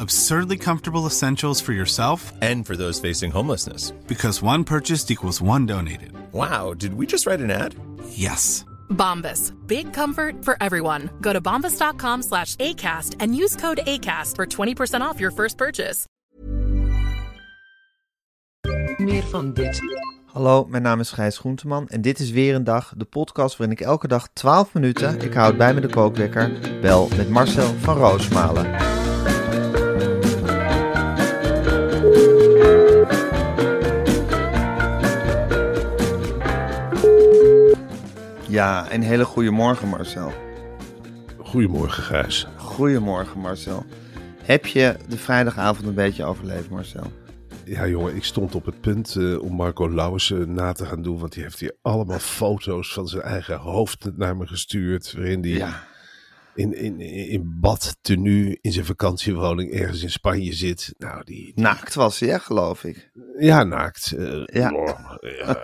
Absurdly comfortable essentials for yourself And for those facing homelessness. because one purchased equals one donated. Wow, did we just write an ad? Yes. Bombas. Big comfort for everyone. Go to bombas.com slash ACAST and use code ACAST for 20% off your first purchase. Meer van dit. Hallo, mijn naam is Gijs Groenteman en dit is weer een dag, de podcast waarin ik elke dag 12 minuten, ik houd bij me de kookwekker, bel met Marcel van Roosmalen. Ja, een hele goede morgen Marcel. Goedemorgen, Gijs. Goedemorgen Marcel. Heb je de vrijdagavond een beetje overleefd Marcel? Ja, jongen, ik stond op het punt eh, om Marco Lauwersen na te gaan doen. Want die heeft hier allemaal foto's van zijn eigen hoofd naar me gestuurd. Waarin die Ja. in, in, in badtenue in zijn vakantiewoning ergens in Spanje zit. Nou, die... die- Naakt was hij, hè, geloof ik. Ja, naakt. eh, Ja. oh, ja,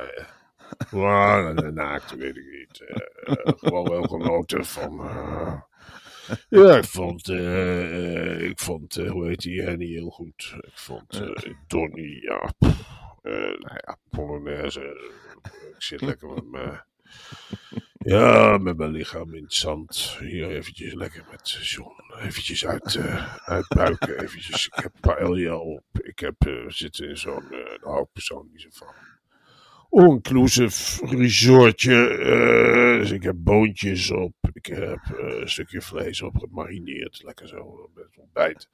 naakt weet ik niet. Eh, gewoon wel genoten van... eh, ja, ik vond, eh, ik vond hoe heet die, Henny heel goed. Ik vond eh, Donny, ja, nou ja, Polonaise. ik zit lekker met mijn, ja, met mijn lichaam in het zand. Hier eventjes lekker met zon. Eventjes uit, uitbuiken, eventjes. Ik heb paella op. Ik heb zitten in zo'n, ik persoonlijk niet zo van. All-inclusive resortje. eh, dus ik heb boontjes op. Ik heb eh, een stukje vlees op gemarineerd. Lekker zo met ontbijt.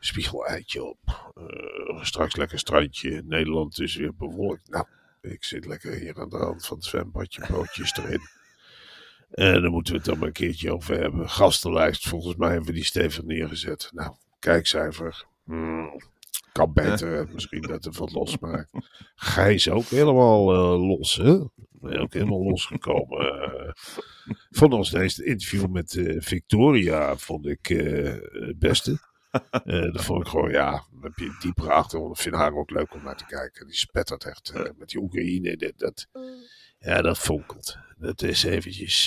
Spiegeleitje op. eh, straks lekker strandje. Nederland is weer bewolkt. Nou, ik zit lekker hier aan de rand van het zwembadje. Broodjes erin. En daar moeten we het dan maar een keertje over hebben. Gastenlijst, volgens mij hebben we die stevig neergezet. Nou, kijkcijfer. hmm, kan beter. Misschien dat er wat losmaakt. Gijs ook helemaal eh, los, hè? Ook helemaal losgekomen. eh. Vond steeds het interview met eh, Victoria vond ik het beste. Dat vond ik gewoon, ja, dan heb je een diepere achtergrond. Ik vind haar ook leuk om naar te kijken. Die spettert echt met die Oekraïne. Dat, dat, ja, dat fonkelt. Dat is eventjes,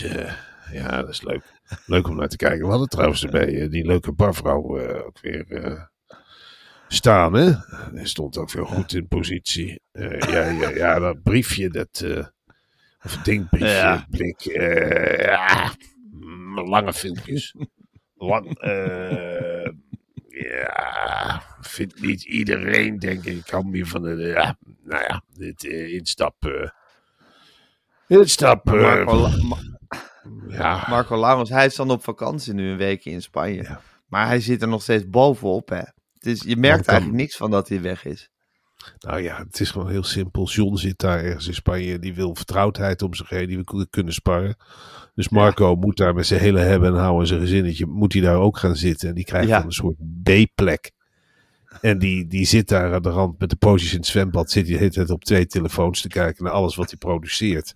ja, dat is leuk. Leuk om naar te kijken. We hadden trouwens erbij die leuke barvrouw ook weer staan, hè. Hij stond ook veel goed in positie. Eh, ja, ja, ja, dat briefje, dat, eh, of denkbriefje, Ja. blik, eh, ja, lange filmpjes. Lang, ja, vindt niet iedereen, denk ik. Hou meer van de, ja, nou ja, dit instap, eh, instap, Marco, ja, Marco Laurens, hij is dan op vakantie nu een weekje in Spanje. Ja. Maar hij zit er nog steeds bovenop, hè. Dus je merkt kan- eigenlijk niks van dat hij weg is. Nou ja, het is gewoon heel simpel. John zit daar ergens in Spanje. Die wil vertrouwdheid om zich heen. Die wil kunnen sparren. Dus Marco moet daar met zijn hele hebben en houden en zijn gezinnetje. Moet hij daar ook gaan zitten. En die krijgt Ja. dan een soort B-plek. En die, die zit daar aan de rand met de pootjes in het zwembad. Zit hij de hele tijd op twee telefoons te kijken naar alles wat hij produceert.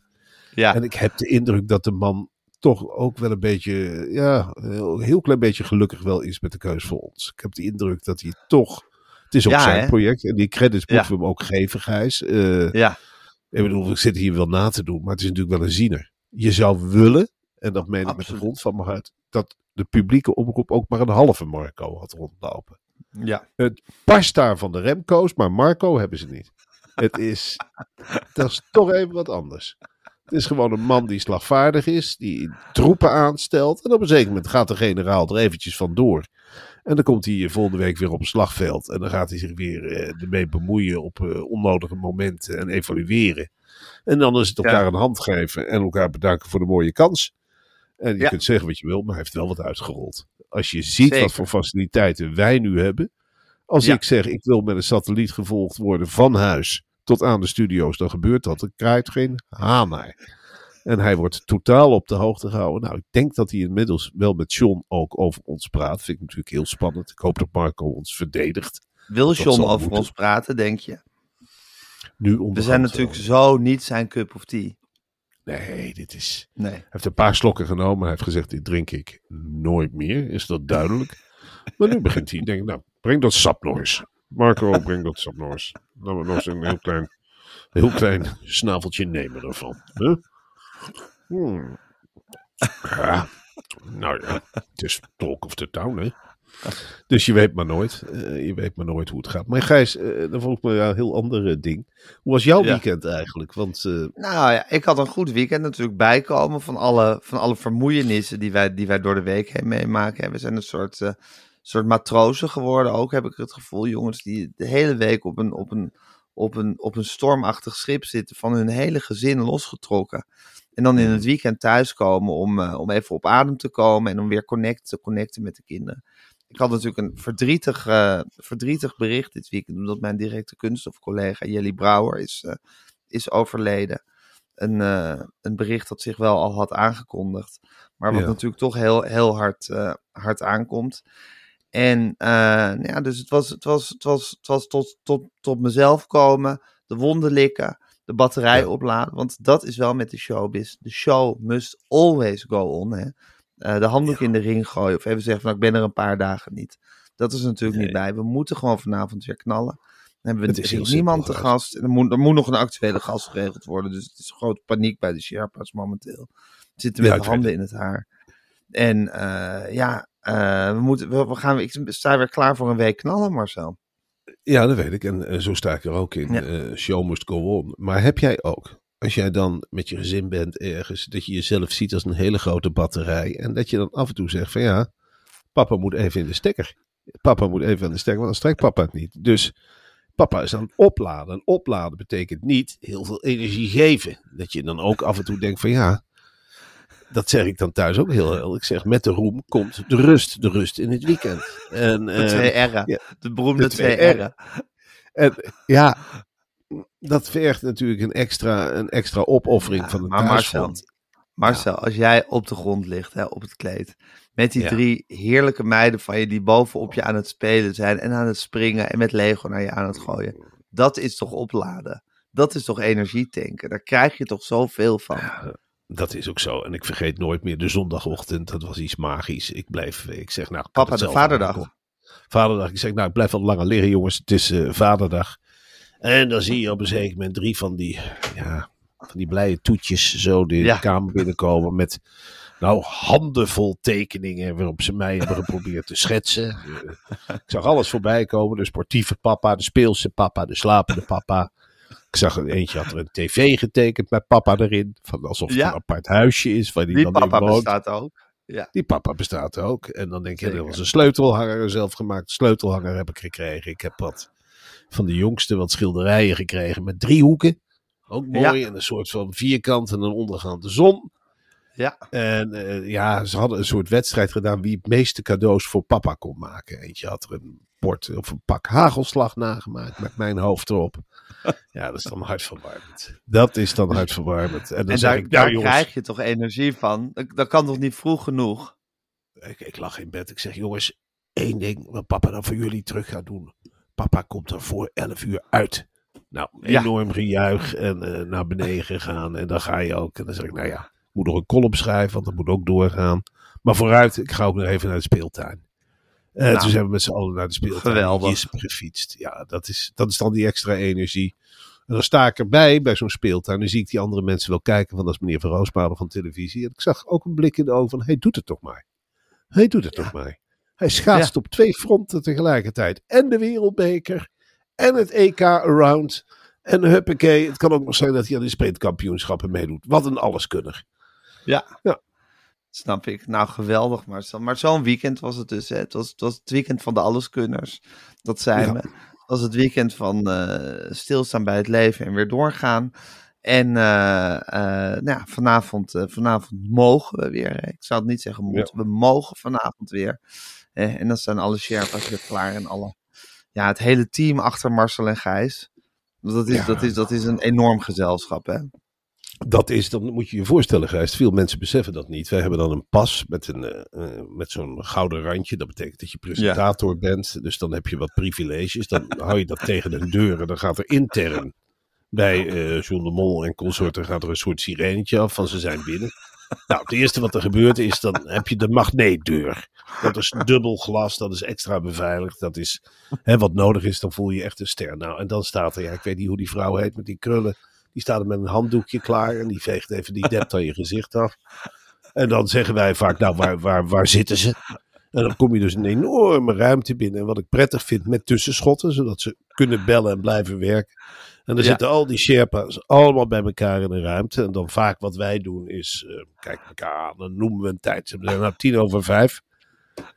Ja, En ik heb de indruk dat de man toch ook wel een beetje, ja, een heel klein beetje gelukkig wel is met de keus voor ons. Ik heb de indruk dat hij toch, het is ook Ja, zijn hè? project en die credits Ja. moeten we hem ook geven, Gijs. Eh, ja, Ik bedoel, ik zit hier wel na te doen, maar het is natuurlijk wel een ziener. Je zou willen, en dat meen ik met de grond van mijn hart, dat de publieke omroep ook maar een halve Marco had rondlopen. ja. Het past daar van de Remco's, maar Marco hebben ze niet. Het is, dat is toch even wat anders. Het is gewoon een man die slagvaardig is, die troepen aanstelt. En op een zeker moment gaat de generaal er eventjes vandoor. En dan komt hij volgende week weer op het slagveld. En dan gaat hij zich weer eh, ermee bemoeien op eh, onnodige momenten en evalueren. En dan is het elkaar Ja. een hand geven en elkaar bedanken voor de mooie kans. En je Ja. kunt zeggen wat je wil, maar hij heeft wel wat uitgerold. als je ziet Zeker. wat voor faciliteiten wij nu hebben. Als Ja. ik zeg, ik wil met een satelliet gevolgd worden van huis tot aan de studio's, dan gebeurt dat. Dan krijgt geen haan naar. En hij wordt totaal op de hoogte gehouden. Nou, ik denk dat hij inmiddels wel met John ook over ons praat. Vind ik natuurlijk heel spannend. Ik hoop dat Marco ons verdedigt. Wil John over moeten. ons praten, denk je? Nu We zijn natuurlijk zo niet zijn cup of tea. Nee, dit is... Nee. Hij heeft een paar slokken genomen. Hij heeft gezegd, dit drink ik nooit meer. Is dat duidelijk? maar nu begint hij. Denk nou, breng dat sap nog eens. Marco, breng dat sap nog eens. Laten we nog eens een heel klein, heel klein snaveltje nemen ervan. Huh? Hmm. Ja, nou ja, het is talk of the town, hè. Dus je weet maar nooit. eh, je weet maar nooit hoe het gaat. Maar Gijs, eh dan volgt me ja, een heel ander eh, ding. Hoe was jouw Ja. weekend eigenlijk? Want Nou ja, ik had een goed weekend natuurlijk bijkomen van alle, van alle vermoeienissen die wij, die wij door de week heen meemaken. We zijn een soort, soort matrozen geworden ook, heb ik het gevoel. Jongens die de hele week op een, op een, op een, op een stormachtig schip zitten, van hun hele gezin losgetrokken. En dan in het weekend thuiskomen om, eh, om even op adem te komen en om weer connect, te connecten met de kinderen. Ik had natuurlijk een verdrietig, eh, verdrietig bericht dit weekend, omdat mijn directe kunststofcollega Jelly Brouwer is, eh, is overleden. Een, een bericht dat zich wel al had aangekondigd, maar wat Ja. natuurlijk toch heel, heel hard, hard aankomt. En nou ja, dus het was, het was, het was, het was tot, tot, tot mezelf komen, de wonden likken, de batterij Ja. opladen. Want dat is wel met de showbiz. De show must always go on. Hè? Eh, de handdoek in de ring gooien of even zeggen van ik ben er een paar dagen niet. Dat is natuurlijk niet bij. We moeten gewoon vanavond weer knallen. Dan hebben we heel niemand te gast. En er moet, er moet nog een actuele gast geregeld worden. Dus het is grote paniek bij de Sherpa's momenteel. Zitten met de handen in het haar. En eh, ja, eh, we moeten, we, we gaan, ik sta weer klaar voor een week knallen, Marcel. Ja, dat weet ik. En eh, zo sta ik er ook in. Ja. Eh, show must go on. Maar heb jij ook, als jij dan met je gezin bent ergens, dat je jezelf ziet als een hele grote batterij. En dat je dan af en toe zegt van ja, papa moet even in de stekker. Papa moet even aan de stekker, want dan strekt papa het niet. Dus papa is aan het opladen. En opladen betekent niet heel veel energie geven. Dat je dan ook af en toe denkt van ja, dat zeg ik dan thuis ook heel heel. Ik zeg met de roem komt de rust. De rust in het weekend. En, De eh, twee R'en. ja. De beroemde De twee twee R'en. R'en. En ja, dat vergt natuurlijk een extra, een extra opoffering Ja, van de maar Marcel. Marcel, als jij op de grond ligt, hè, op het kleed, met die Ja. drie heerlijke meiden van je die bovenop je aan het spelen zijn en aan het springen en met Lego naar je aan het gooien, dat is toch opladen? Dat is toch energie tanken? Daar krijg je toch zoveel van? Dat is ook zo. En ik vergeet nooit meer de zondagochtend. Dat was iets magisch. Ik blijf, ik zeg nou... ik Papa, de vaderdag. Vaderdag. Ik zeg nou, ik blijf wat langer liggen jongens. Het is eh, vaderdag. En dan zie je op een zeker moment drie van die, ja, van die blije toetjes zo de Ja. kamer binnenkomen met... Nou, handenvol tekeningen waarop ze mij hebben geprobeerd te schetsen. Eh, ik zag alles voorbij komen. De sportieve papa, de speelse papa, de slapende papa. Ik zag er eentje had er een tv getekend met papa erin. Van alsof het Ja. een apart huisje is. Waar die, Die dan papa bestaat ook. Ja. Die papa bestaat ook. En dan denk je, dat was een sleutelhanger, een zelfgemaakte sleutelhanger heb ik gekregen. Ik heb wat van de jongste wat schilderijen gekregen met driehoeken. Ook mooi. En een soort van vierkant en een ondergaande zon. Ja. En eh, ja, ze hadden een soort wedstrijd gedaan wie het meeste cadeaus voor papa kon maken. Eentje had er een bord of een pak hagelslag nagemaakt met mijn hoofd erop. Ja, dat is dan hartverwarmend. Dat is dan hartverwarmend. En dan En zeg daar, ik, daar jongens, krijg je toch energie van? Dat, dat kan toch niet vroeg genoeg? ik, ik lag in bed. Ik zeg, jongens, één ding wat papa dan voor jullie terug gaat doen. Papa komt er voor 11 uur uit. Nou, Ja. enorm gejuich en eh, naar beneden gegaan. En dan ga je ook. En dan zeg ik, nou ja, ik moet nog een column schrijven, want dat moet ook doorgaan. Maar vooruit, ik ga ook nog even naar de speeltuin. Nou, toen zijn we met z'n allen naar de speeltuin. gefietst. Ja, dat is, dat is dan die extra energie. En dan sta ik erbij bij zo'n speeltuin. Dan zie ik die andere mensen wel kijken. Van dat is meneer Van Roosmalen van televisie. En ik zag ook een blik in de ogen van hij doet het toch maar. Hij doet het toch maar. Hij schaatst op twee fronten tegelijkertijd. En de wereldbeker. En het EK Around. En huppakee. Het kan ook nog zijn dat hij aan de sprintkampioenschappen meedoet. Wat een alleskunner. Ja. Ja. Snap ik. Nou, geweldig Marcel. Maar zo'n weekend was het dus. Hè. Het, was, het was het weekend van de alleskunners. Dat zijn Ja. we. Het was het weekend van eh, stilstaan bij het leven en weer doorgaan. En eh, eh, nou ja, vanavond, vanavond mogen we weer. Ik zou het niet zeggen moeten. We mogen vanavond weer. En dan staan alle Sherpa's weer klaar. En alle, ja, het hele team achter Marcel en Gijs. Dat is, dat is, dat is een enorm gezelschap, hè? Dat is, dan moet je je voorstellen, Gijs. Veel mensen beseffen dat niet. Wij hebben dan een pas met, een, eh, eh, met zo'n gouden randje. Dat betekent dat je presentator bent. Dus dan heb je wat privileges. Dan hou je dat tegen de deur. En dan gaat er intern bij John de Mol en consorten gaat er een soort sirenetje af van ze zijn binnen. Nou, het eerste wat er gebeurt is, dan heb je de magneetdeur. Dat is dubbel glas, dat is extra beveiligd. Dat is hè, wat nodig is, dan voel je je echt een ster. Nou, en dan staat er, ja, ik weet niet hoe die vrouw heet met die krullen. Die staat er met een handdoekje klaar en die veegt even die dept aan je gezicht af. En dan zeggen wij vaak, nou, waar, waar, waar zitten ze? En dan kom je dus een enorme ruimte binnen. En wat ik prettig vind met tussenschotten, zodat ze kunnen bellen en blijven werken. En dan Ja. zitten al die Sherpa's allemaal bij elkaar in een ruimte. En dan vaak wat wij doen is, eh kijk elkaar aan, dan noemen we een tijd. We zijn nou tien over vijf.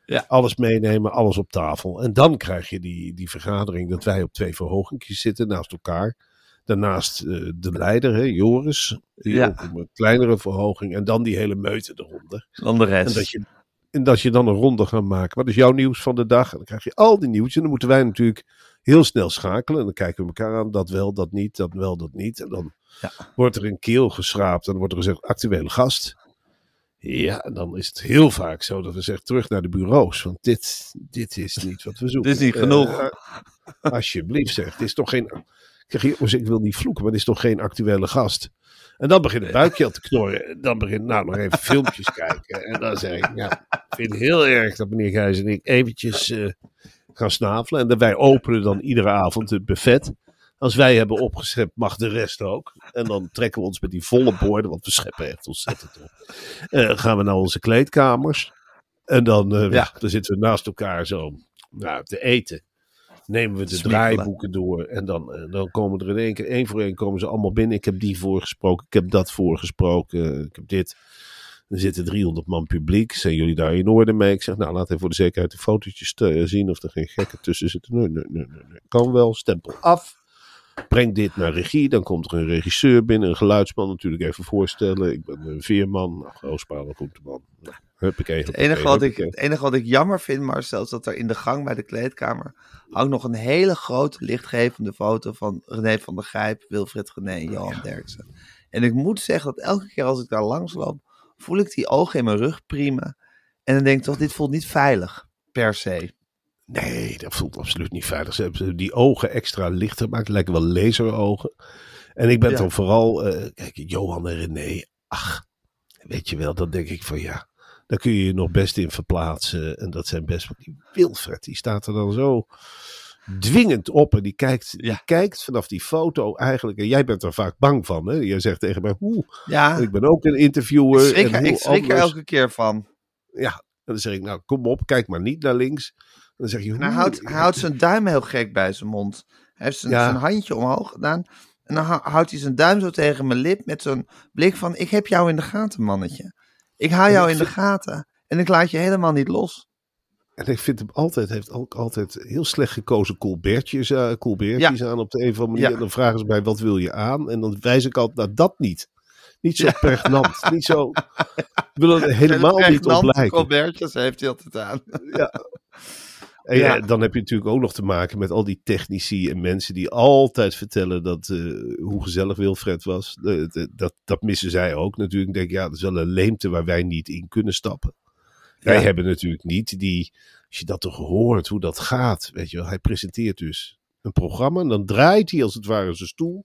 Ja. Alles meenemen, alles op tafel. En dan krijg je die, die vergadering dat wij op twee verhogingjes zitten naast elkaar. Daarnaast eh, de leider, hè, Joris, Ja. een kleinere verhoging. En dan die hele meute eronder. Dan de rest. En dat, je, en dat je dan een ronde gaat maken. Wat is jouw nieuws van de dag? En dan krijg je al die nieuws. En dan moeten wij natuurlijk heel snel schakelen. En dan kijken we elkaar aan. Dat wel, dat niet. Dat wel, dat niet. En dan Ja. wordt er een keel geschraapt. En dan wordt er gezegd actuele gast. Ja, en dan is het heel vaak zo dat we zeggen terug naar de bureaus. Want dit, dit is niet wat we zoeken. Dit is niet genoeg. eh, alsjeblieft zeg. Het is toch geen... Ik zeg, jongens, ik wil niet vloeken, maar het is toch geen actuele gast. En dan begint het buikje al te knorren. Dan begint nou nog even filmpjes kijken. En dan zeg ik, ja, ik vind het heel erg dat meneer Gijs en ik eventjes eh, gaan snavelen. En dat wij openen dan iedere avond het buffet. Als wij hebben opgeschept, mag de rest ook. En dan trekken we ons met die volle borden, want we scheppen echt ontzettend op. Eh, gaan we naar onze kleedkamers. En dan, eh, Ja. dan zitten we naast elkaar zo nou, te eten. Nemen we de Smikkelen. draaiboeken door. En dan, eh, dan komen er in één keer, één voor één komen ze allemaal binnen. Ik heb die voorgesproken, ik heb dat voorgesproken, ik heb dit. Er zitten 300 man publiek. Zijn jullie daar in orde mee? Ik zeg, nou, laat even voor de zekerheid de fotootjes te- zien of er geen gekken tussen zitten. Nee, nee, nee, nee. Kan wel, stempel af. Breng dit naar regie. Dan komt er een regisseur binnen, een geluidsman natuurlijk even voorstellen. Ik ben een veerman, nou, groenteman. Nou, Huppakee, Het huppakee, enige, wat ik, het enige wat ik jammer vind, Marcel, is dat er in de gang bij de kleedkamer hangt nog een hele grote lichtgevende foto van René van der Grijp, Wilfred René en Johan Derksen. En ik moet zeggen dat elke keer als ik daar langs loop, voel ik die ogen in mijn rug priemen. En dan denk ik toch, dit voelt niet veilig, per se. Nee, dat voelt absoluut niet veilig. Ze hebben die ogen extra lichter gemaakt. Het lijken wel laserogen. En ik ben Ja. dan vooral, eh, kijk, Johan en René. Ach, weet je wel, dan denk ik van ja, daar kun je je nog best in verplaatsen. En dat zijn best, die Wilfred, die staat er dan zo dwingend op. En die kijkt, die Ja. kijkt vanaf die foto eigenlijk. En jij bent er vaak bang van, hè? Jij zegt tegen mij, hoe, Ja, ik ben ook een interviewer. ik schrik, en ik schrik er elke keer van. Ja, dan zeg ik, nou kom op, kijk maar niet naar links. En dan zeg je, hij houdt, hij houdt zijn duim heel gek bij zijn mond. Hij heeft zijn, Ja. zijn handje omhoog gedaan. En dan hou- houdt hij zijn duim zo tegen mijn lip met zo'n blik van... Ik heb jou in de gaten, mannetje. Ik hou jou in de gaten. En ik laat je helemaal niet los. En ik vind hem altijd, heeft ook altijd heel slecht gekozen Colbertjes, eh Colbertjes aan op de een of andere manier. Ja. En dan vragen ze mij, wat wil je aan? En dan wijs ik altijd naar dat niet. Niet zo pregnant. Niet zo, ik wil er helemaal niet op lijken. Colbertjes heeft hij altijd aan. En Ja. ja, dan heb je natuurlijk ook nog te maken met al die technici en mensen die altijd vertellen dat, eh, hoe gezellig Wilfred was. Eh, dat, dat missen zij ook natuurlijk. Ik denk, ja, dat is wel een leemte waar wij niet in kunnen stappen. Wij Ja. hebben natuurlijk niet die, als je dat toch hoort, hoe dat gaat. Weet je wel, hij presenteert dus een programma en dan draait hij als het ware zijn stoel.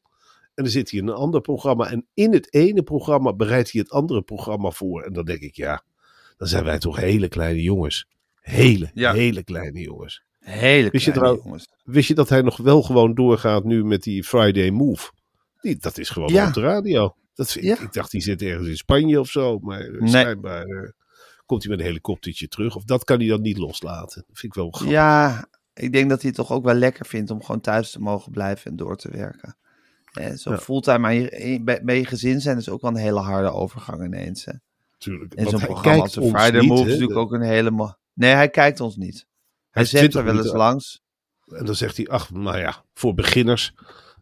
En dan zit hij in een ander programma. En in het ene programma bereidt hij het andere programma voor. En dan denk ik, ja, dan zijn wij toch hele kleine jongens. Hele, Ja. hele kleine jongens. Hele Wist je kleine trouw- jongens. Wist je dat hij nog wel gewoon doorgaat nu met die Friday Move? Die, dat is gewoon Ja. op de radio. Dat, vind- Ja. ik, ik dacht, die zit ergens in Spanje of zo. Maar eh, Nee. schijnbaar eh, komt hij met een helikoptertje terug. Of dat kan hij dan niet loslaten. Dat vind ik wel grappig. Ja, ik denk dat hij het toch ook wel lekker vindt om gewoon thuis te mogen blijven en door te werken. En zo Ja. fulltime je, bij, bij je gezin zijn is ook wel een hele harde overgang ineens. Hè? Natuurlijk. En zo'n programma als Friday Move hè. is natuurlijk ook een hele... Nee, hij kijkt ons niet. Hij zet 20 er wel eens langs. En dan zegt hij, ach, nou ja, voor beginners.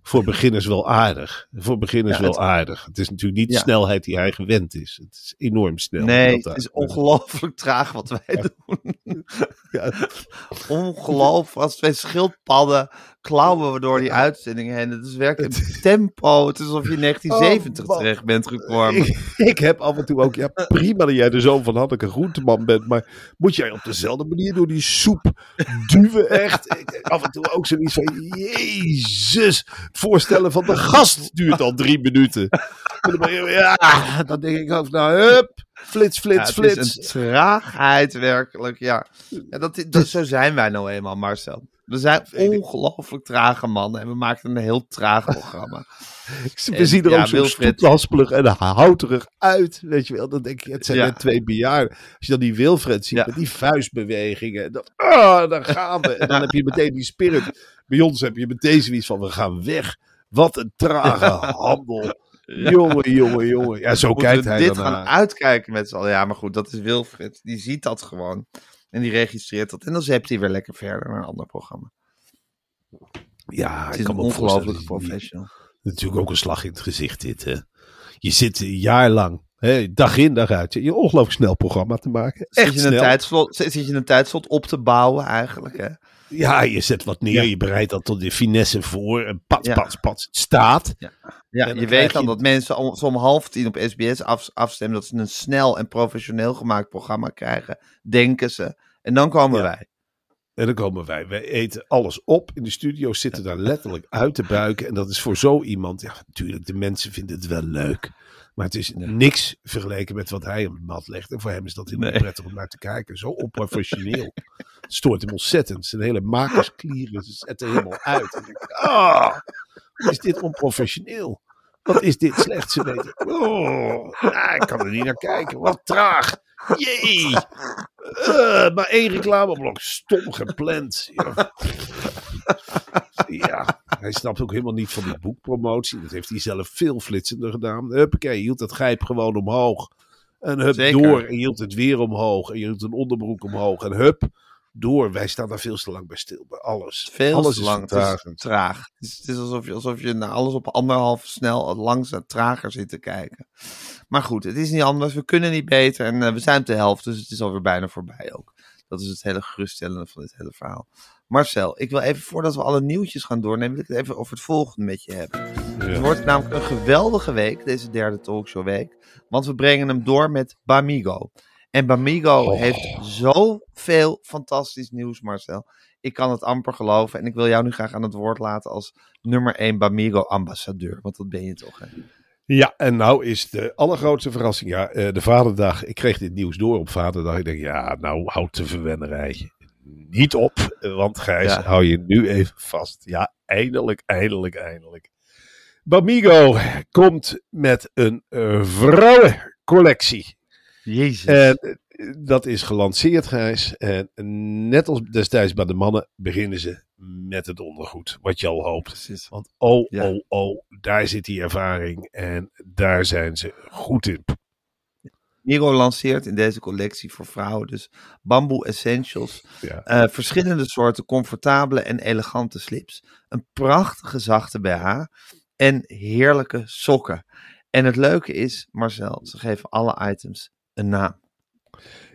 voor beginners wel aardig. Voor beginners Ja, wel het- aardig. Het is natuurlijk niet de Ja. snelheid die hij gewend is. Het is enorm snel. Nee, het is ongelooflijk traag wat wij doen. Ja. Ongelooflijk. Als twee schildpadden klauwen we door die uitzending heen. Het is werkelijk tempo. Het is alsof je in 1970 Oh, man. terecht bent gekomen. Ik, ik heb af en toe ook, ja prima dat jij de zoon van Hanneke Groenteman bent, maar moet jij op dezelfde manier door die soep duwen echt? Ik, af en toe ook zoiets van, jezus, het voorstellen van de gast duurt al drie minuten. Ja, dan denk ik ook, nou hup, flits, Ja, flits, het is flits. een traagheid werkelijk, ja. ja dat, dat, zo zijn wij nou eenmaal, Marcel. We zijn ongelooflijk trage mannen en we maken een heel traag programma. We zien er ja, ook zo stoethaspelig en houterig uit, weet je wel. Dan denk je, het zijn Ja. net twee bejaarden. Als je dan die Wilfred ziet Ja. met die vuistbewegingen. Dan, ah, daar gaan we. En dan heb je meteen die spirit. Bij ons heb je meteen zoiets van, we gaan weg. Wat een trage handel. Jongen, jongen, jongen. Ja, zo kijkt hij dit gaan uitkijken met z'n allen. Ja, maar goed, dat is Wilfred. Die ziet dat gewoon. En die registreert dat. En dan zept hij weer lekker verder naar een ander programma. Ja, Het ik is kan een professional. natuurlijk ook een slag in het gezicht dit. Hè. Je zit een jaar lang, hè, dag in dag uit, je een ongelooflijk snel programma te maken. Zit Echt je, een tijdslot, zit je een tijdslot op te bouwen eigenlijk, hè? Ja, je zet wat neer, Ja. je bereidt dat tot de finesse voor. En pats, Ja. pats, pats, het staat. Ja, dan je weet dan je- dat mensen om, half tien op SBS af, afstemmen dat ze een snel en professioneel gemaakt programma krijgen. Denken ze. En dan komen Ja. wij. En dan komen wij. Wij eten alles op. In de studio zitten daar letterlijk uit te buiken. En dat is voor zo iemand. Ja, natuurlijk, de mensen vinden het wel leuk. Maar het is niks vergeleken met wat hij op de mat legt. En voor hem is dat heel Nee. prettig om naar te kijken. Zo onprofessioneel. Stoort hem ontzettend. Zijn hele makersklieren zetten helemaal uit. En ik ah, wat is dit onprofessioneel? Wat is dit slecht? Ze weten, oh, ah, ik kan er niet naar kijken. Wat traag. Jee. Eh, maar één reclameblok. Stom gepland. Ja. ja, hij snapt ook helemaal niet van die boekpromotie. Dat heeft hij zelf veel flitsender gedaan. Huppakee, je hield dat grijp gewoon omhoog. En hup, Zeker. door. En hield het weer omhoog. En je hield een onderbroek omhoog. En hup, door. Wij staan daar veel te lang bij stil. Bij alles. Veel alles te is lang. Het is traag. Het is, het is alsof je, alsof je naar alles op anderhalf snel langzaam trager zit te kijken. Maar goed, het is niet anders. We kunnen niet beter. En eh, we zijn op de helft, dus het is alweer bijna voorbij ook. Dat is het hele geruststellende van dit hele verhaal. Marcel, ik wil even, voordat we alle nieuwtjes gaan doornemen, wil ik het even over het volgende met je hebben. Het wordt namelijk een geweldige week, deze derde talkshowweek. Want we brengen hem door met Bamigo. En Bamigo Oh. heeft zoveel fantastisch nieuws, Marcel. Ik kan het amper geloven. En ik wil jou nu graag aan het woord laten als nummer 1 Bamigo-ambassadeur. Want dat ben je toch, hè? Ja, en nou is de allergrootste verrassing. Ja, eh, de vaderdag. Ik kreeg dit nieuws door op vaderdag. Ik denk, ja, nou houdt de verwennerij niet op. Want Gijs, Ja. hou je nu even vast. Ja, eindelijk, eindelijk, eindelijk. Bamigo komt met een eh, vrouwencollectie. Jezus. En eh, dat is gelanceerd, Gijs. En net als destijds bij de mannen beginnen ze met het ondergoed. Wat je al hoopt. Precies. Want oh, Ja. oh, oh, daar zit die ervaring. En daar zijn ze goed in. Miro lanceert in deze collectie voor vrouwen dus bamboe essentials. Ja. eh, verschillende soorten comfortabele en elegante slips. Een prachtige zachte BH. En heerlijke sokken. En het leuke is, Marcel, ze geven alle items een naam.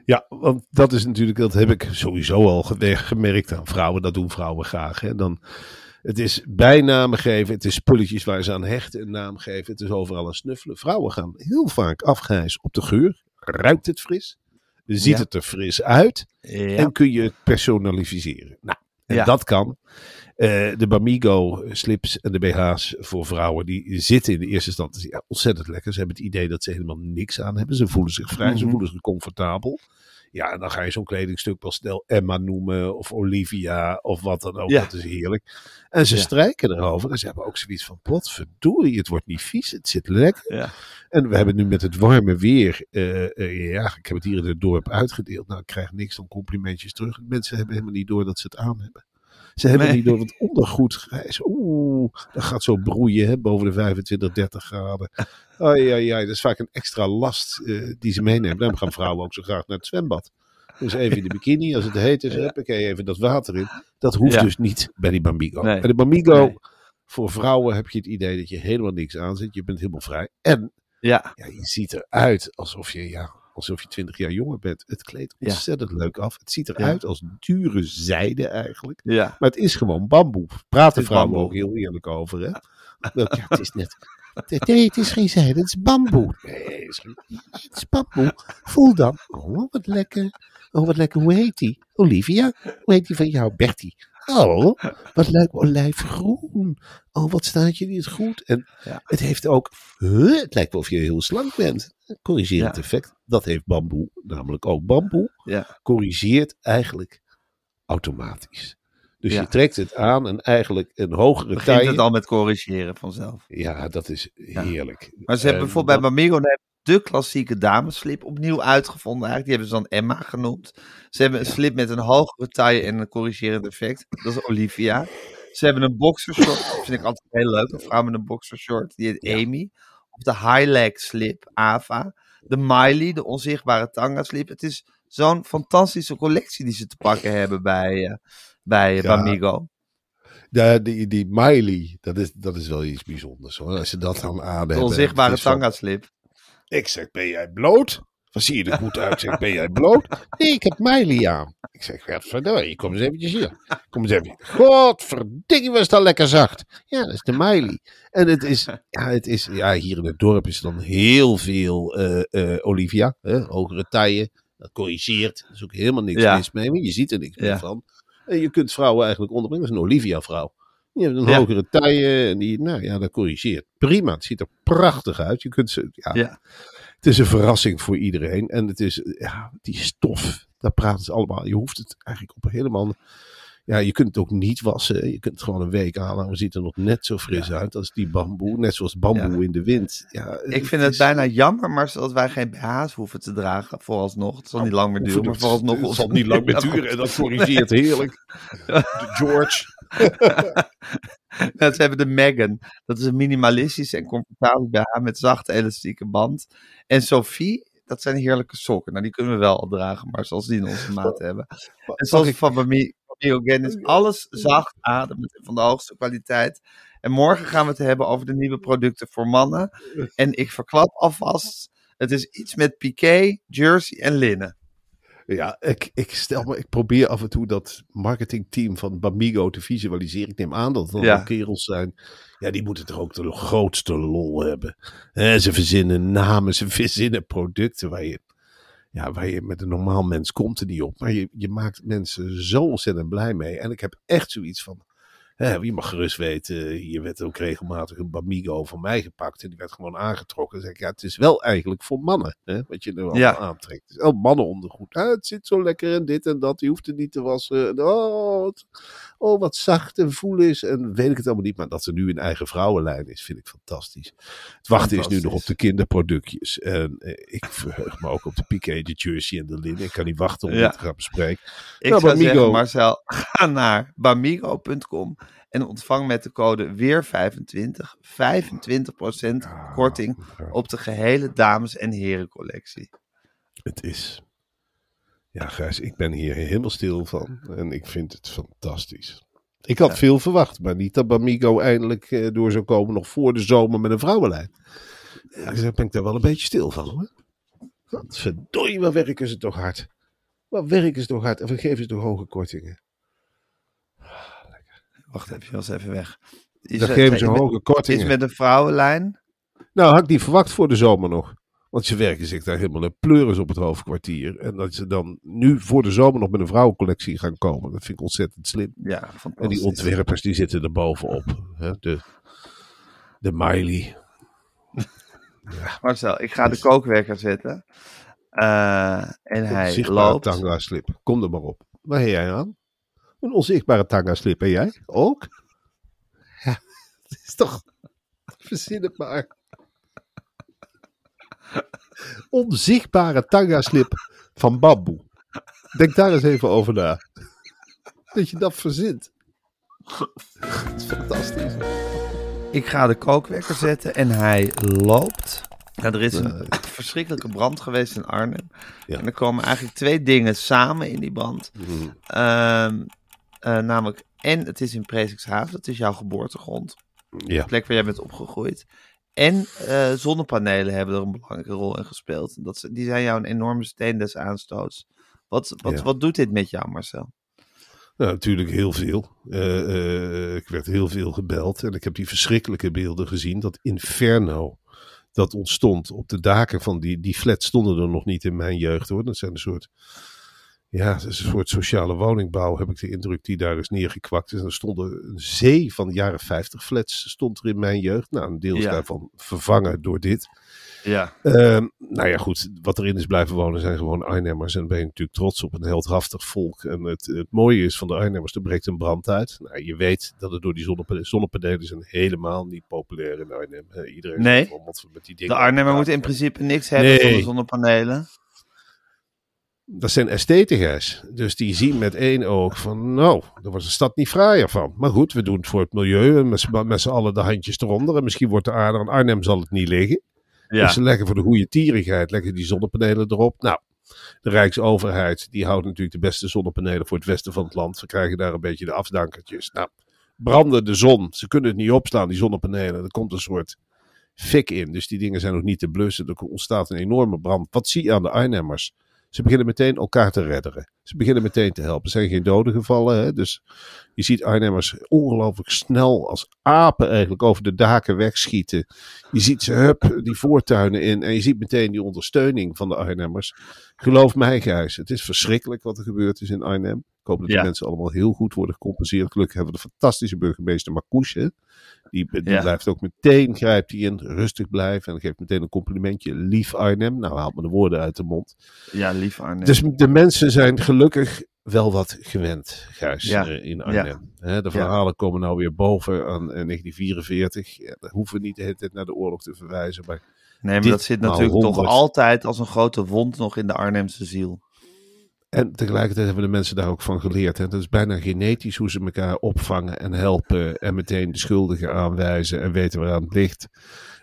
Ja, want dat is natuurlijk, dat heb ik sowieso al ge- gemerkt aan vrouwen. Dat doen vrouwen graag. Hè. Dan, het is bijnamen geven, het is spulletjes waar ze aan hechten een naam geven. Het is overal een snuffelen. Vrouwen gaan heel vaak afgrijs op de geur. Ruikt het fris? Ziet Ja. het er fris uit? Ja. En kun je het personaliseren. Nou, en Ja. dat kan. Eh, de Bamigo slips en de BH's voor vrouwen, die zitten in de eerste instantie ja, ontzettend lekker. Ze hebben het idee dat ze helemaal niks aan hebben. Ze voelen zich vrij, ze Mhm. voelen zich comfortabel. Ja, en dan ga je zo'n kledingstuk wel snel Emma noemen of Olivia of wat dan ook. Ja. Dat is heerlijk. En ze Ja. strijken erover en ze hebben ook zoiets van, potverdorie, het wordt niet vies, het zit lekker. Ja. En we hebben nu met het warme weer, eh, eh, ja, ik heb het hier in het dorp uitgedeeld. Nou, ik krijg niks dan complimentjes terug. Mensen hebben helemaal niet door dat ze het aan hebben. Ze hebben Nee. niet door het ondergoed grijs. Oeh, dat gaat zo broeien hè, boven de 25, 30 graden. Ai, ai, ai, dat is vaak een extra last eh, die ze meenemen. Daarom gaan vrouwen ook zo graag naar het zwembad. Dus even in de bikini, als het heet is, huppakee, even dat water in. Dat hoeft Ja. dus niet bij die Bamigo. Nee. Bij de Bamigo Nee. Voor vrouwen heb je het idee dat je helemaal niks aanzet. Je bent helemaal vrij. En Ja, ja, je ziet eruit alsof je, ja, alsof je 20 jaar jonger bent. Het kleedt Ja. ontzettend leuk af. Het ziet eruit als dure zijde eigenlijk. ja. Maar het is gewoon bamboe. Praten vrouwen ook heel eerlijk over, hè? Ja, het is net... Nee, het is geen zijde, het is bamboe. Nee, het is, geen- het is bamboe. Voel dan. Oh, wat lekker. Oh, wat lekker. Hoe heet die? Olivia? Hoe heet die van jou? Bertie. Oh, wat leuk. Olijfgroen. Oh, wat staat je niet goed. En Ja. het heeft ook... Huh, het lijkt wel of je heel slank bent. Corrigerend Ja. effect. Dat heeft bamboe. Namelijk ook bamboe. Ja. Corrigeert eigenlijk automatisch. Dus Ja. je trekt het aan en eigenlijk een hogere Begint taille. het al met corrigeren vanzelf. Ja, dat is heerlijk. Maar ze hebben En bijvoorbeeld bij Bamigo de klassieke dameslip opnieuw uitgevonden eigenlijk. Die hebben ze dan Emma genoemd. Ze hebben een slip met een hogere taille en een corrigerend effect. Dat is Olivia. Ze hebben een boxershort. Dat vind ik altijd heel leuk. Een vrouw met een boxershort. Die heet Amy. Of de high leg slip, Ava. De Miley, de onzichtbare tanga slip. Het is zo'n fantastische collectie die ze te pakken hebben bij, eh bij Ja. Bamigo. De, die, die Miley, dat is, dat is wel iets bijzonders hoor. Als ze dat dan aan De hebben. onzichtbare tanga slip. Ik zeg, ben jij bloot? Wat zie je er goed uit? Zeg, ben jij bloot? Nee, ik heb Miley aan. Ik zeg, verdorie, kom eens eventjes hier. Kom eens even. Godverdikke, was dat lekker zacht. Ja, dat is de Miley. En het is, ja, het is, ja, hier in het dorp is dan heel veel eh, eh, Olivia. Hè, hogere taille. Dat corrigeert. Er is ook helemaal niks Ja. mis mee. Maar je ziet er niks Ja. meer van. En je kunt vrouwen eigenlijk onderbrengen. Dat is een Olivia-vrouw. Die heeft een Ja. hogere taille. En die, nou ja, dat corrigeert. Prima. Het ziet er prachtig uit. Je kunt ze, ja, Ja. Het is een verrassing voor iedereen. En het is, ja, die stof, daar praten ze allemaal. Je hoeft het eigenlijk op helemaal. Ja, je kunt het ook niet wassen. Je kunt het gewoon een week aan. Het ziet er nog net zo fris uit als die bamboe. Net zoals bamboe Ja. in de wind. Ja, Ik vind het bijna jammer, maar zodat wij geen BH's hoeven te dragen, vooralsnog. Het zal niet lang meer duren, maar vooralsnog... Het zal niet lang meer duren. En dat corrigeert heerlijk. De George. Net, ze hebben de Megan. Dat is een minimalistische en comfortabele BH met zachte elastieke band. En Sophie, dat zijn heerlijke sokken. Nou, die kunnen we wel al dragen, maar zoals die in onze maat hebben. En zoals ik- van Bamio is alles zacht, ademend en van de hoogste kwaliteit. En morgen gaan we het hebben over de nieuwe producten voor mannen. En ik verklap alvast, het is iets met piqué, jersey en linnen. Ja, ik, ik stel me, ik probeer af en toe dat marketingteam van Bamigo te visualiseren. Ik neem aan dat dan Ja. kerels zijn. Ja, die moeten toch ook de grootste lol hebben. Hè, ze verzinnen namen, ze verzinnen producten waar je, ja, waar je met een normaal mens komt er niet op. Maar je, je maakt mensen zo ontzettend blij mee. En ik heb echt zoiets van, hè, je mag gerust weten, hier werd ook regelmatig een Bamigo van mij gepakt. En die werd gewoon aangetrokken. Dan zeg ik, ja, het is wel eigenlijk voor mannen, hè, wat je er allemaal Ja. aantrekt. Het is wel mannenondergoed. Ah, het zit zo lekker en dit en dat. Je hoeft het niet te wassen. En, Oh, het- oh, wat zacht en voel is. En weet ik het allemaal niet. Maar dat er nu een eigen vrouwenlijn is, vind ik fantastisch. Het wachten is nu nog op de kinderproductjes. En eh, ik verheug me ook op de piqué, de jersey en de linnen. Ik kan niet wachten om Ja. dit te gaan bespreken. Ik Nou, zou Bamigo. zeggen, Marcel, ga naar bamigo.com en ontvang met de code weer25 25% korting op de gehele dames- en herencollectie. Het is. Ja, Gijs, ik ben hier helemaal stil van. En ik vind het fantastisch. Ik had veel verwacht, maar niet dat Bamigo eindelijk eh, door zou komen nog voor de zomer met een vrouwenlijn. Ja, daar ben ik daar wel een beetje stil van hoor. Wat verdorie, wat werken ze toch hard. Wat werken ze toch hard en wat geven ze toch hoge kortingen. Wacht even, je was even weg. Is Dan geven ze hoge kortingen. Is met een vrouwenlijn. Nou, had ik niet verwacht voor de zomer nog. Want ze werken zich daar helemaal een pleuris op het hoofdkwartier. En dat ze dan nu voor de zomer nog met een vrouwencollectie gaan komen. Dat vind ik ontzettend slim. Ja, En die ontwerpers die zitten er bovenop. Hè? De, de Miley. Marcel, ik ga de kookwerker zetten. Eh, en hij loopt. tanga slip. Kom er maar op. Waar heb jij aan? Een onzichtbare tanga slip. En jij? Ook? Ja, het is toch... Verzin het maar. Onzichtbare tanga slip van bamboe. Denk daar eens even over na. Dat je dat verzint. Dat is fantastisch. Ik ga de kookwekker zetten en hij loopt. Ja, er is een verschrikkelijke brand geweest in Arnhem. Ja. En er komen eigenlijk twee dingen samen in die brand. Ehm, eh, namelijk, en het is in Presikhaven, dat is jouw geboortegrond. Ja. de plek waar jij bent opgegroeid. En eh, zonnepanelen hebben er een belangrijke rol in gespeeld. Dat, die zijn jou een enorme steen des aanstoots. Wat, wat, Ja. wat doet dit met jou, Marcel? Nou, natuurlijk heel veel. Eh, ik werd heel veel gebeld en ik heb die verschrikkelijke beelden gezien. Dat inferno dat ontstond op de daken van die, die flats stonden er nog niet in mijn jeugd hoor. Dat zijn een soort, ja, dat is een soort sociale woningbouw heb ik de indruk die daar is neergekwakt. is. En er stonden een zee van jaren 50 flats stond er in mijn jeugd. Nou, een deel is Ja. daarvan vervangen door dit. Ja. Ehm, nou ja, goed. Wat erin is blijven wonen zijn gewoon Arnhemmers. En dan ben je natuurlijk trots op een heldhaftig volk. En het, het mooie is van de Arnhemmers, er breekt een brand uit. Nou, je weet dat het door die zonnepanelen, zonnepanelen zijn helemaal niet populair in Arnhem. Iedereen Nee. met die dingen De Arnhemmer moet in principe niks hebben Nee. van de zonnepanelen. Dat zijn estheticus. Dus die zien met één oog van, nou, daar wordt de stad niet fraaier van. Maar goed, we doen het voor het milieu. En met z'n- met z'n allen de handjes eronder. En misschien wordt de aarde aan Arnhem zal het niet liggen. Dus ze leggen voor de goede tierigheid leggen die zonnepanelen erop. Nou, de Rijksoverheid die houdt natuurlijk de beste zonnepanelen voor het westen van het land. We krijgen daar een beetje de afdankertjes. Nou, branden de zon. Ze kunnen het niet opslaan, die zonnepanelen. Er komt een soort fik in. Dus die dingen zijn nog niet te blussen. Er ontstaat een enorme brand. Wat zie je aan de Arnhemmers? Ze beginnen meteen elkaar te redderen. Ze beginnen meteen te helpen. Er zijn geen doden gevallen. Hè? Dus je ziet Arnhemmers ongelooflijk snel als apen eigenlijk over de daken wegschieten. Je ziet ze hup, die voortuinen in. En je ziet meteen die ondersteuning van de Arnhemmers. Geloof mij, Gijs. Het is verschrikkelijk wat er gebeurd is in Arnhem. Ik hoop dat Ja. de mensen allemaal heel goed worden gecompenseerd. Gelukkig hebben we de fantastische burgemeester Marcouch. hè. Die, die Ja. blijft ook meteen, grijpt hij in, rustig blijven. En geeft meteen een complimentje. Lief Arnhem. Nou, haalt me de woorden uit de mond. Ja, lief Arnhem. Dus de mensen zijn gelukkig wel wat gewend, Gijs, Ja. eh, in Arnhem. De verhalen komen nou weer boven aan eh, 1944. Ja, daar hoeven we niet de hele tijd naar de oorlog te verwijzen. Maar nee, maar dat zit natuurlijk toch 100. altijd als een grote wond nog in de Arnhemse ziel. En tegelijkertijd hebben de mensen daar ook van geleerd. Hè. Dat is bijna genetisch hoe ze elkaar opvangen en helpen. En meteen de schuldigen aanwijzen en weten waaraan het ligt.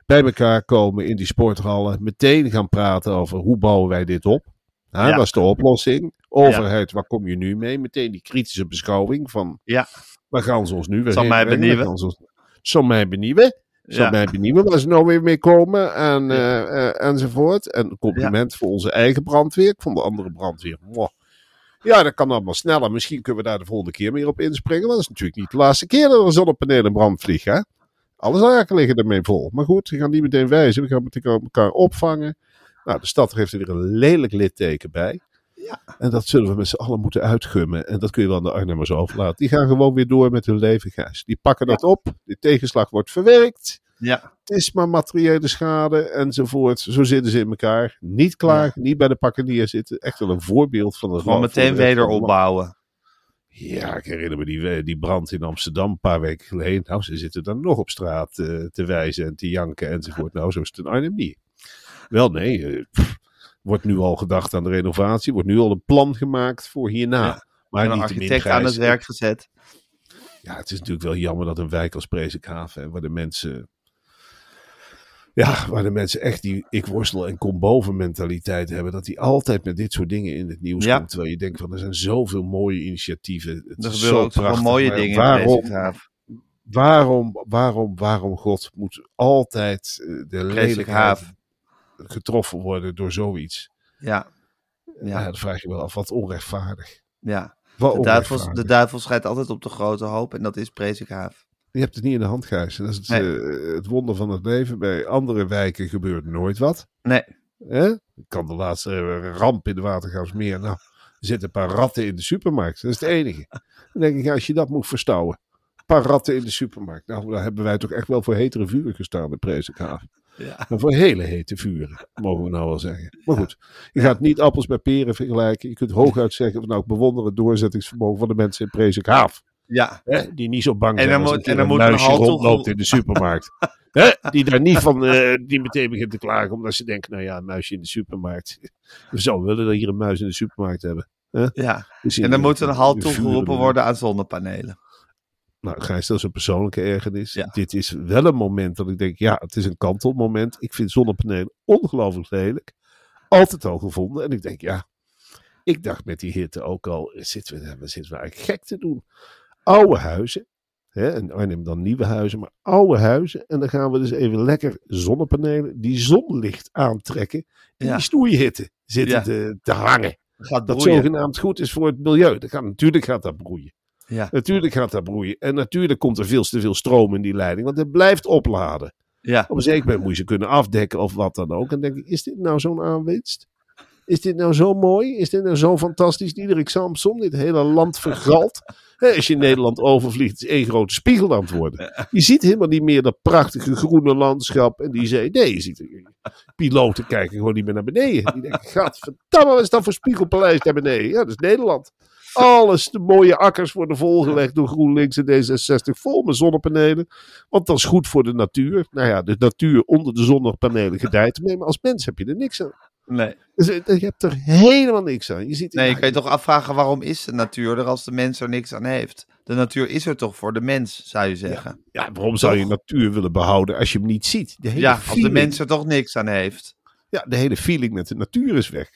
Bij elkaar komen in die sporthallen. Meteen gaan praten over hoe bouwen wij dit op. Hè, Ja. Dat is de oplossing. Overheid, waar kom je nu mee? Meteen die kritische beschouwing van Ja. waar gaan ze ons nu weer Zal mij benieuwen. Ons- Zal mij benieuwen. Zal Ja. mij benieuwen waar ze nou weer mee komen en, eh, eh, enzovoort. En compliment voor onze eigen brandweer. Ik vond de andere brandweer. Ja, dat kan allemaal sneller. Misschien kunnen we daar de volgende keer meer op inspringen. Want dat is natuurlijk niet de laatste keer dat er een zonnepaneel in brand vliegt. Hè? Alle zaken liggen ermee vol. Maar goed, we gaan niet meteen wijzen. We gaan elkaar opvangen. Nou, de stad heeft er weer een lelijk litteken bij. Ja. En dat zullen we met z'n allen moeten uitgummen. En dat kun je wel aan de Arnhemmers overlaten. Die gaan gewoon weer door met hun leven, Gijs. Die pakken dat op. De tegenslag wordt verwerkt. Ja, Het is maar materiële schade enzovoort. Zo zitten ze in elkaar. Niet klaar, niet bij de pakken neerzitten. Echt wel een voorbeeld van een gewoon meteen voor de rest van weder het land. opbouwen. Ja, ik herinner me die, die brand in Amsterdam een paar weken geleden. Nou, ze zitten dan nog op straat eh, te wijzen en te janken enzovoort. Nou, zo is het in Arnhem niet. Wel, nee. eh, pff, wordt nu al gedacht aan de renovatie. Wordt nu al een plan gemaakt voor hierna. Ja. Maar een niet architect aan het werk gezet. ja, het is natuurlijk wel jammer dat een wijk als Presikhaven, hè, waar de mensen. Ja, waar de mensen echt die ik worstel en kom boven mentaliteit hebben, dat die altijd met dit soort dingen in het nieuws Ja. komt. Terwijl je denkt van er zijn zoveel mooie initiatieven. Het Er gebeuren ook prachtig, mooie dingen in waarom, Presikhaaf. waarom, waarom, waarom, God, moet altijd eh, de lelijkheid getroffen worden door zoiets? Ja, Ja. ja, dat vraag je wel af. Wat onrechtvaardig. ja. Wat De duivel, de duivel schijnt altijd op de grote hoop en dat is Presikhaaf. Je hebt het niet in de hand, Gijs. Dat is het, Nee. eh, het wonder van het leven. Bij andere wijken gebeurt nooit wat. Nee? Ik kan de laatste eh, ramp in de Watergaasmeer. Nou, er zitten een paar ratten in de supermarkt. Dat is het enige. Dan denk ik, ja, als je dat moet verstouwen. Een paar ratten in de supermarkt. Nou, daar hebben wij toch echt wel voor hetere vuren gestaan in Prezenkaaf. ja. Maar voor hele hete vuren, mogen we nou wel zeggen. Maar goed, je gaat niet appels met peren vergelijken. Je kunt hooguit zeggen, van, nou, ik bewonder het doorzettingsvermogen van de mensen in Prezenkaaf. Ja. Hè, die niet zo bang En zijn dan als moet- een keer en dan een moet een muisje rondloopt in de supermarkt. Hè, die daar niet van, eh, die meteen begint te klagen, omdat ze denken, nou ja, een muisje in de supermarkt. We zouden willen dat hier een muis in de supermarkt hebben. ja. Dus En dan moet er een halt toegeroepen worden aan zonnepanelen. Nou, Gijs, dat is een persoonlijke ergernis. Ja. Dit is wel een moment dat ik denk, ja, het is een kantelmoment. Ik vind zonnepanelen ongelooflijk lelijk. Altijd al gevonden. En ik denk, ja, ik dacht met die hitte ook al, zitten we, we zitten we eigenlijk gek te doen. Oude huizen, Hè, en Arnhem dan nieuwe huizen, maar oude huizen. En dan gaan we dus even lekker zonnepanelen, die zonlicht aantrekken. En Ja. die snoeihitte zitten Ja. te, te hangen. Gaat Dat zogenaamd goed is voor het milieu. Dat gaat, natuurlijk gaat dat broeien. Ja, Natuurlijk gaat dat broeien. En natuurlijk komt er veel te veel stroom in die leiding, want het blijft opladen. ja. Op een zeker moment moet je ze kunnen afdekken of wat dan ook. En denk ik, is dit nou zo'n aanwinst? Is dit nou zo mooi? Is dit nou zo fantastisch? Diederik Samsom, dit hele land vergalt. Als je Nederland overvliegt, is één grote spiegel aan het worden. Je ziet helemaal niet meer dat prachtige groene landschap. En die zei, nee, je ziet piloten kijken gewoon niet meer naar beneden. Die denken, gadverdamme, wat is dat voor spiegelpaleis daar beneden? Ja, dat is Nederland. Alles, de mooie akkers worden volgelegd door GroenLinks en D66 vol met zonnepanelen. Want dat is goed voor de natuur. Nou ja, de natuur onder de zonnepanelen gedijt ermee. Maar als mens heb je er niks aan. Nee. Dus, eh, je hebt er helemaal niks aan. Je ziet, nee, ja, je kan je toch afvragen waarom is de natuur er als de mens er niks aan heeft? De natuur is er toch voor de mens, zou je zeggen? ja, waarom zou je natuur willen behouden als je hem niet ziet? De hele Ja, als de mens er toch niks aan heeft. Ja, de hele feeling met de natuur is weg.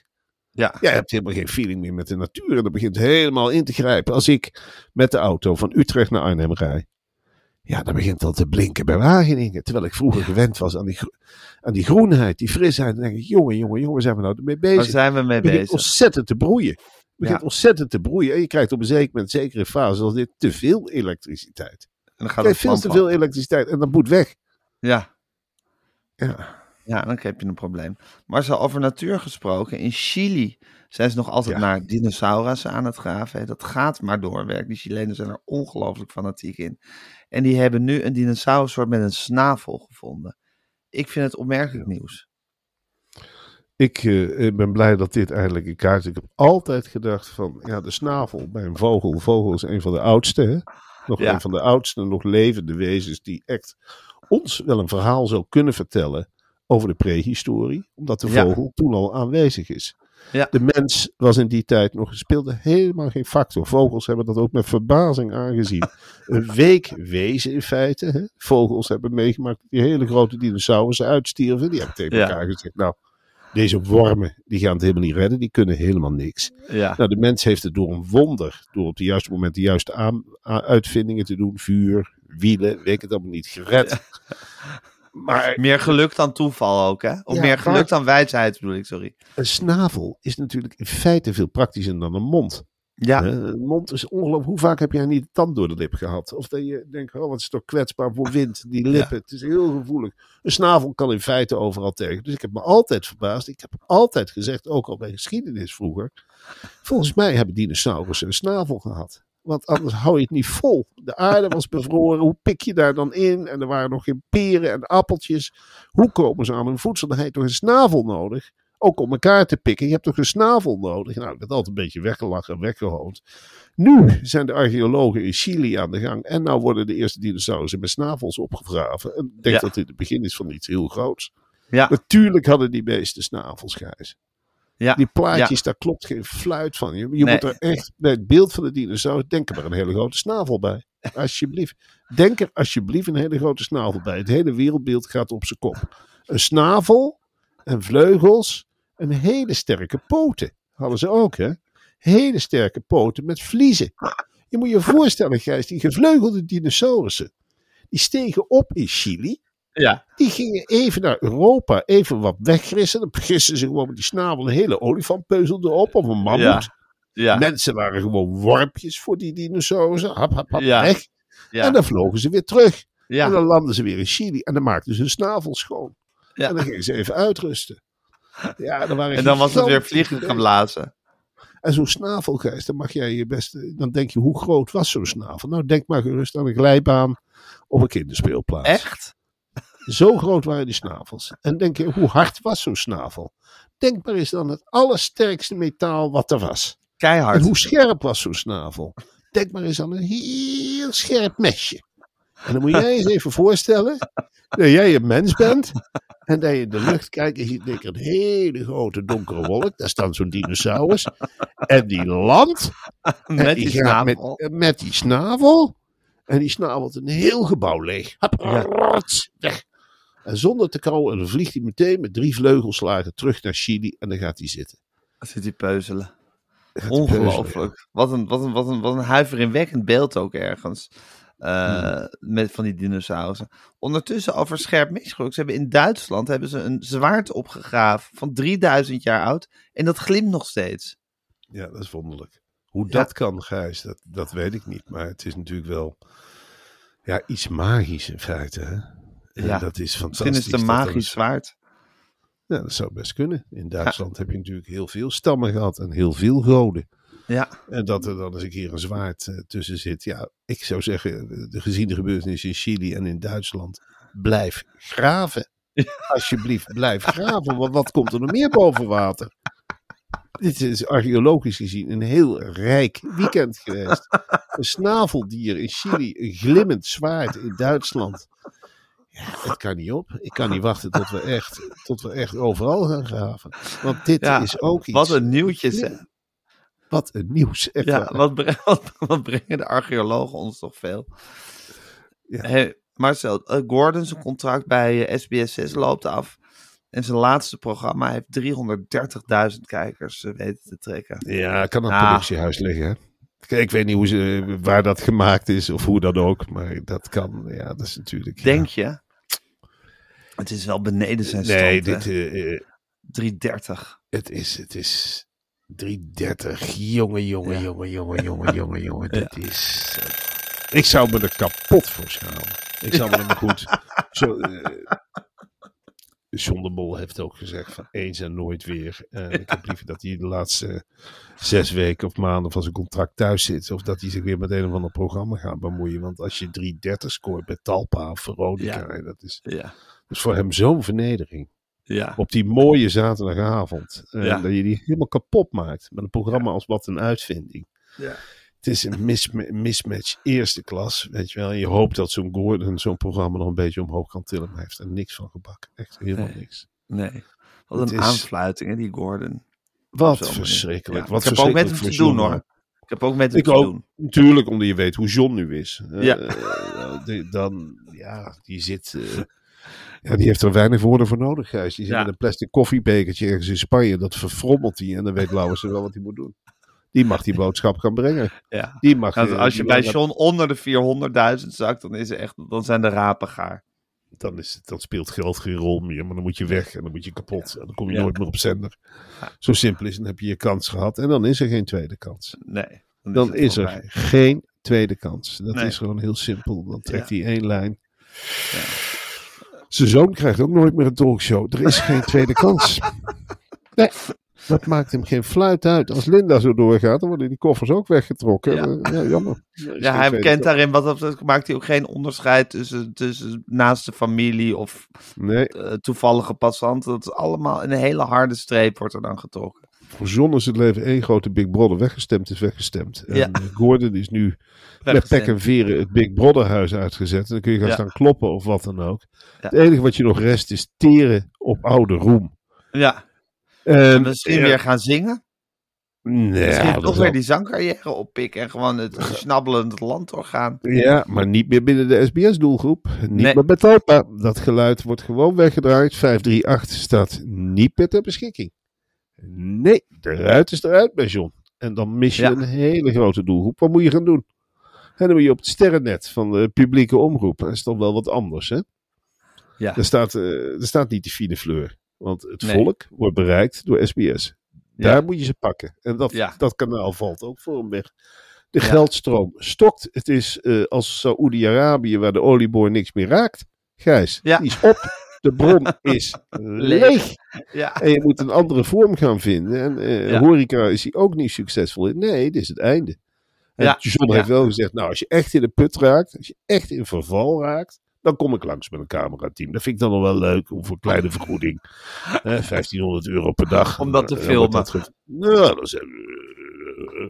Ja, Ja, je hebt helemaal geen feeling meer met de natuur. En dat begint helemaal in te grijpen. Als ik met de auto van Utrecht naar Arnhem rijd. Ja, dan begint dat te blinken bij Wageningen. Terwijl ik vroeger gewend was aan die, aan die groenheid, die frisheid. Dan denk ik, jongen, jongen, jongen, zijn we nou ermee bezig? waar zijn we mee Het begint bezig? ontzettend te broeien. Het begint Ja. ontzettend te broeien. En je krijgt op een zeker moment, zeker in fase als dit, te veel elektriciteit. En dan Je gaat krijgt het veel te veel elektriciteit en dat moet weg. Ja, Ja. ja, dan heb je een probleem. Maar zo over natuur gesproken, in Chili zijn ze nog altijd Ja. naar dinosaurussen aan het graven. Dat gaat maar doorwerken. Die Chilenen zijn er ongelooflijk fanatiek in. En die hebben nu een dinosaurussoort met een snavel gevonden. Ik vind het opmerkelijk nieuws. Ik eh, ik ben blij dat dit eindelijk in kaart is. Ik heb altijd gedacht van, ja, de snavel bij een vogel. Vogel is een van de oudste, hè? Nog Ja. een van de oudste, nog levende wezens die echt ons wel een verhaal zou kunnen vertellen over de prehistorie. Omdat de Ja. vogel toen al aanwezig is. Ja. De mens was in die tijd nog, speelde helemaal geen factor. Vogels hebben dat ook met verbazing aangezien. een week wezen in feite. Hè? Vogels hebben meegemaakt dat die hele grote dinosaurussen uitstierven. Die hebben tegen Ja. elkaar gezegd, nou, deze wormen, die gaan het helemaal niet redden. Die kunnen helemaal niks. Ja, Nou, de mens heeft het door een wonder, door op het juiste moment de juiste aan, uitvindingen te doen, vuur, wielen, weet ik het allemaal niet, gered. Maar meer geluk dan toeval ook, hè? Of Ja, meer geluk maar- dan wijsheid, bedoel ik, sorry. een snavel is natuurlijk in feite veel praktischer dan een mond. Ja, Een mond is ongelooflijk. Hoe vaak heb jij niet de tand door de lip gehad? Of dat je denkt, oh, wat is toch kwetsbaar voor wind, die lippen. Het is heel gevoelig. Een snavel kan in feite overal tegen. Dus ik heb me altijd verbaasd. Ik heb altijd gezegd, ook al bij geschiedenis vroeger. Volgens mij hebben dinosaurussen een snavel gehad. Want anders hou je het niet vol. De aarde was bevroren. Hoe pik je daar dan in? En er waren nog geen peren en appeltjes. Hoe komen ze aan hun voedsel? Dan heb je toch een snavel nodig? Ook om elkaar te pikken. Je hebt toch een snavel nodig? Nou, ik werd altijd een beetje weggelachen en weggehoond. Nu zijn de archeologen in Chili aan de gang. En nou worden de eerste dinosaurussen met snavels opgegraven. En ik denk Ja. dat dit het begin is van iets heel groots. ja, Natuurlijk hadden die beesten snavels, Gijs. Ja. Die plaatjes, daar klopt geen fluit van. Je, je Nee. moet er echt bij het beeld van de dinosaurus, denk er maar een hele grote snavel bij. Alsjeblieft. Denk er alsjeblieft een hele grote snavel bij. Het hele wereldbeeld gaat op zijn kop. Een snavel en vleugels en hele sterke poten. Hadden ze ook, hè? Hele sterke poten met vliezen. Je moet je voorstellen, Gijs, die gevleugelde dinosaurussen. Die stegen op in Chili. Ja. Die gingen even naar Europa, even wat weggrissen. Dan gissen ze gewoon met die snavel een hele olifantpeuzel erop of een mammoet. Ja. Ja, Mensen waren gewoon wormpjes voor die dinosaurussen. Hap, hap, hap, Ja. weg. ja, En dan vlogen ze weer terug. En dan landden ze weer in Chili. En dan maakten ze hun snavel schoon. En dan gingen ze even uitrusten. Ja, dan waren en dan was het weer vliegen geblazen. En zo'n snavelgeest, dan mag jij je beste. Dan denk je, hoe groot was zo'n snavel? Nou, denk maar gerust aan een glijbaan op een kinderspeelplaats. Echt? Zo groot waren die snavels. En denk je, hoe hard was zo'n snavel? Denk maar eens aan het allersterkste metaal wat er was. Keihard. En hoe scherp was zo'n snavel? Denk maar eens aan een heel scherp mesje. En dan moet jij eens even voorstellen dat jij een mens bent. En dat je in de lucht kijkt en je een hele grote donkere wolk. Daar staat zo'n dinosaurus. En die landt. Met die snavel. Met, met die snavel. En die snavelt een heel gebouw leeg. Hap, Ja. rots, weg. En zonder te kauwen, dan vliegt hij meteen met drie vleugelslagen terug naar Chili. En dan gaat hij zitten. Zit hij peuzelen. Ongelooflijk. Wat een, wat, een, wat, een, wat een huiveringwekkend beeld ook ergens. eh, met van die dinosaurussen. Ondertussen over scherp misgeluk. Ze hebben in Duitsland hebben ze een zwaard opgegraven van 3000 jaar oud. En dat glimt nog steeds. Ja, dat is wonderlijk. Hoe Ja. dat kan, Gijs, dat, dat weet ik niet. Maar het is natuurlijk wel ja, iets magisch in feite. Hè? En Ja, dat is fantastisch. Misschien is het een magisch zwaard. Ja, dat zou best kunnen. In Duitsland heb je natuurlijk heel veel stammen gehad en heel veel goden. Ja, En dat er dan eens een keer een zwaard eh, tussen zit. Ja, ik zou zeggen, de gezien de gebeurtenissen in Chili en in Duitsland, blijf graven. Alsjeblieft, blijf graven. Want wat komt er nog meer boven water? Dit is archeologisch gezien een heel rijk weekend geweest. Een snaveldier in Chili, een glimmend zwaard in Duitsland. Ja, het kan niet op. Ik kan niet wachten tot we echt, tot we echt overal gaan graven. Want dit Ja, is ook iets. wat een nieuwtje. zeg. Wat een nieuws. Echt Ja, wat, bre- wat, wat brengen de archeologen ons toch veel? Ja. Hey, Marcel, eh, Gordon zijn contract bij eh, SBS6 loopt af. En zijn laatste programma heeft 330.000 kijkers eh, weten te trekken. Ja, kan aan het Ah. productiehuis liggen. Hè? Ik weet niet hoe ze, waar dat gemaakt is of hoe dan ook. Maar dat kan. Ja, dat is natuurlijk. ja. Denk je? Het is wel beneden zijn Nee, stand. dit, hè? eh, eh, 330. het is. Het is 330. Jongen, jongen, Ja. jongen, jongen, jongen, jongen, jongen. Dit is. eh, ik zou me er kapot voor schamen. Ik zou me er maar goed. Zo, eh, John de Mol heeft ook gezegd van eens en nooit weer. Eh, ik heb liever dat hij de laatste zes weken of maanden van zijn contract thuis zit. Of dat hij zich weer met een of ander programma gaat bemoeien. Want als je 330 scoort bij Talpa of Veronica, Ja. dat, is, Ja. voor hem zo'n vernedering. Ja. Op die mooie zaterdagavond. eh. Dat je die helemaal kapot maakt. Met een programma als Wat een Uitvinding. Ja. Het is een misma- mismatch eerste klas. Weet je wel. Je hoopt dat zo'n Gordon zo'n programma nog een beetje omhoog kan tillen. Maar hij heeft er niks van gebakken. Echt helemaal Nee. niks. Nee. Wat een is- aanfluiting, hè, die Gordon. Wat verschrikkelijk. Ja, Wat ik heb ook met hem te doen, hoor. Ik heb ook met hem Ik te ook. doen. Natuurlijk, omdat je weet hoe John nu is. Eh, Ja. eh, dan, ja, die zit... eh, ja, die heeft er weinig woorden voor nodig, Gijs. Die zit Ja. met een plastic koffiebekertje ergens in Spanje. Dat verfrommelt hij en dan weet Lauwers wel wat hij moet doen. Die mag die boodschap gaan brengen. Ja. Die mag, Nou, eh, als je bij John onder de 400.000 zakt, dan, is er echt, dan zijn de rapen gaar. Dan, is, het- dan speelt geld geen rol meer. Maar dan moet je weg en dan moet je kapot. En dan kom je Ja. nooit meer op zender. Ja. Zo simpel is. Dan heb je je kans gehad. En dan is er geen tweede kans. Nee. Dan is er geen tweede kans. Dat Nee. is gewoon heel simpel. Dan trekt hij één lijn. Zijn zoon krijgt ook nooit meer een talkshow. Er is geen tweede kans. Nee, dat maakt hem geen fluit uit. Als Linda zo doorgaat, dan worden die koffers ook weggetrokken. Ja. Eh, Ja, jammer. Er Ja, hij kans. daarin, wat dat maakt hij ook geen onderscheid tussen, tussen naaste familie of Nee, eh, toevallige passanten. Dat is allemaal een hele harde streep wordt er dan getrokken. voor John is het leven één grote Big Brother. Weggestemd is weggestemd. En Ja. eh, Gordon is nu met pek en veren het Big Brother huis uitgezet. En dan kun je gaan Ja. staan kloppen of wat dan ook. Ja. Het enige wat je nog rest is teren op oude roem. Ja, En misschien ja, weer gaan zingen. Nee, Misschien toch weer die zangcarrière oppikken en gewoon het snabbelend land doorgaan. Ja, maar niet meer binnen de SBS-doelgroep. Niet Nee. meer bij Talpa. Dat geluid wordt gewoon weggedraaid. 538 staat niet meer ter beschikking. Nee, eruit is eruit bij John. En dan mis je Ja. een hele grote doelgroep. Wat moet je gaan doen? En dan moet je op het sterrennet van de publieke omroep. Dat is toch wel wat anders, hè? Ja. Er staat, eh, er staat niet de fine fleur. Want het Nee. volk wordt bereikt door SBS. Ja. Daar moet je ze pakken. En dat, Ja. dat kanaal valt ook voor hem weg. De Ja. geldstroom stokt. Het is eh, als Saoedi-Arabië waar de olieboor niks meer raakt. Gijs, die is op. De bron is leeg. Ja, En je moet een andere vorm gaan vinden. En eh, horeca is hij ook niet succesvol in. Nee, dit is het einde. En. John heeft wel gezegd, nou als je echt in de put raakt, als je echt in verval raakt, dan kom ik langs met een camerateam. Dat vind ik dan nog wel leuk, voor een kleine vergoeding. Eh, 1500 euro per dag. Om dat te Eh, filmen. dat ge- nou, dan, zijn we, eh,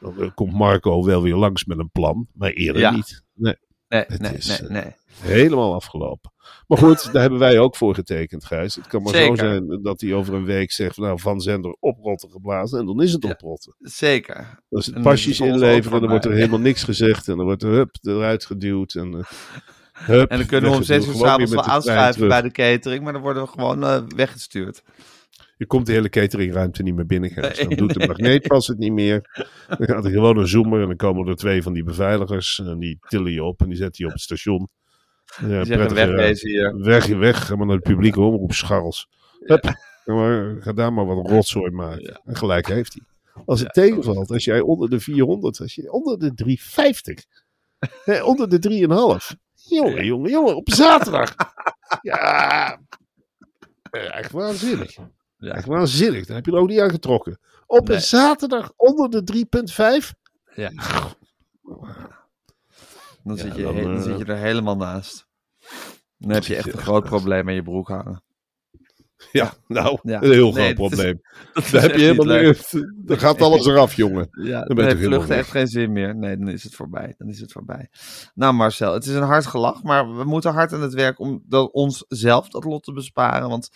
dan eh, komt Marco wel weer langs met een plan, maar eerder Ja. niet. Nee, nee, Het nee, is, nee, nee. helemaal afgelopen. Maar goed, daar hebben wij ook voor getekend, Gijs. Het kan maar zo zijn dat hij over een week zegt, nou, van zender oprotten geblazen. En dan is het Ja. oprotten. Zeker. En pasjes inleveren, dan wordt er helemaal niks gezegd. En dan wordt er hup, eruit geduwd. En, hup, En dan kunnen we om zes uur s'avonds wel aanschuiven bij de catering, maar dan worden we gewoon eh, weggestuurd. Je komt de hele cateringruimte niet meer binnen. Dan doet de magneetpas het niet meer. Dan gaat er gewoon een zoomer en dan komen er twee van die beveiligers. En die tillen je op en die zetten je op het station. Ja, prettige- wegwezen hier. Weg, weg. Ga maar naar de publieke omroep, scharrels. Hup, ga, maar, ga daar maar wat rotzooi maken. En gelijk heeft hij. Als het tegenvalt, als jij onder de 400, als je onder de 350, hè, onder de 3,5. Jongen, jongen, jongen, op zaterdag. Ja, echt waanzinnig. Ja. Echt waanzinnig. Dan heb je er ook niet aan getrokken. Op Nee. een zaterdag onder de 3,5. Ja. Dan, Ja, zit je, dan, dan eh, zit je er helemaal naast. Dan heb je zit echt een groot naast. probleem in je broek hangen. Ja, nou, Ja. een heel Nee, groot dat is- probleem. Dat is Daar heb je helemaal niet. Dan gaat alles eraf, jongen. Ja, Dan heeft helemaal vluchten echt geen zin meer. Nee, dan is het voorbij. Dan is het voorbij. Nou Marcel, het is een hard gelach, maar we moeten hard aan het werk om dat, ons zelf dat lot te besparen. Want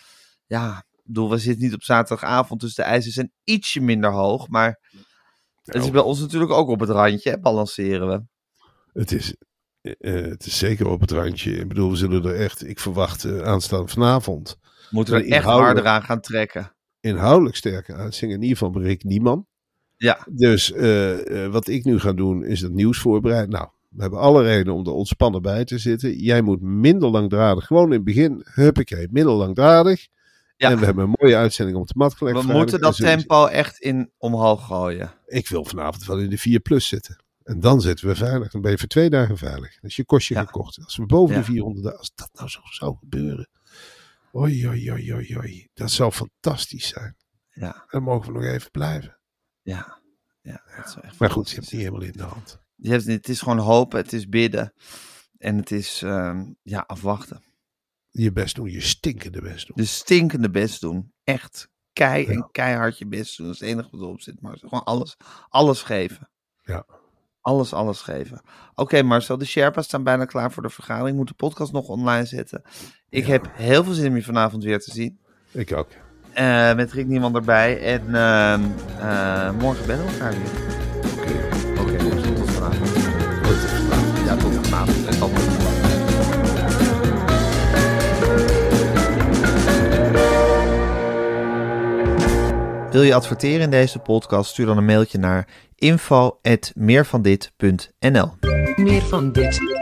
ja, bedoel, we zitten niet op zaterdagavond, dus de eisen zijn ietsje minder hoog. Maar het is Nou. bij ons natuurlijk ook op het randje, hè, balanceren we. Het is, eh, eh, het is zeker op het randje. Ik bedoel, we zullen er echt, ik verwacht eh, aanstaande vanavond, We moeten er Maar echt harder aan gaan trekken. inhoudelijk sterke uitzending. In ieder geval Rick Nieman. Ja, Dus eh, eh, wat ik nu ga doen, is het nieuws voorbereiden. Nou, we hebben alle reden om er ontspannen bij te zitten. Jij moet minder langdradig, gewoon in het begin, huppakee, minder langdradig. Ja. En we hebben een mooie uitzending om te matgelegd. we vrijdag. moeten En dat tempo echt in omhoog gooien. Ik wil vanavond wel in de 4 plus zitten. En dan zitten we veilig. Dan ben je voor twee dagen veilig. Is je kostje Ja. gekocht. Als we boven Ja. de 400 dagen, als dat nou zo zou gebeuren. Oei, oei, oei, oei, oei. Dat zou fantastisch zijn. Ja, Dan mogen we nog even blijven. ja. ja dat is echt Maar goed, je hebt het niet helemaal in de hand. Je hebt, het is gewoon hopen, het is bidden. En het is ehm, ja, afwachten. Je best doen, je stinkende best doen. De stinkende best doen. Echt kei Ja. en keihard je best doen. Dat is het enige wat erop zit. Maar gewoon alles, alles geven. Ja. Alles, alles geven. Oké Marcel, de Sherpa's staan bijna klaar voor de vergadering. Ik moet de podcast nog online zetten. Ik heb heel veel zin om je vanavond weer te zien. Ik ook. Eh, met Rick Niemand erbij. En ehm, eh, morgen bellen we elkaar weer. Oké. Oké, dus tot vanavond. Tot vanavond. Ja, tot vanavond. En tot morgen. Wil je adverteren in deze podcast? Stuur dan een mailtje naar info.meervandit.nl Meer van dit.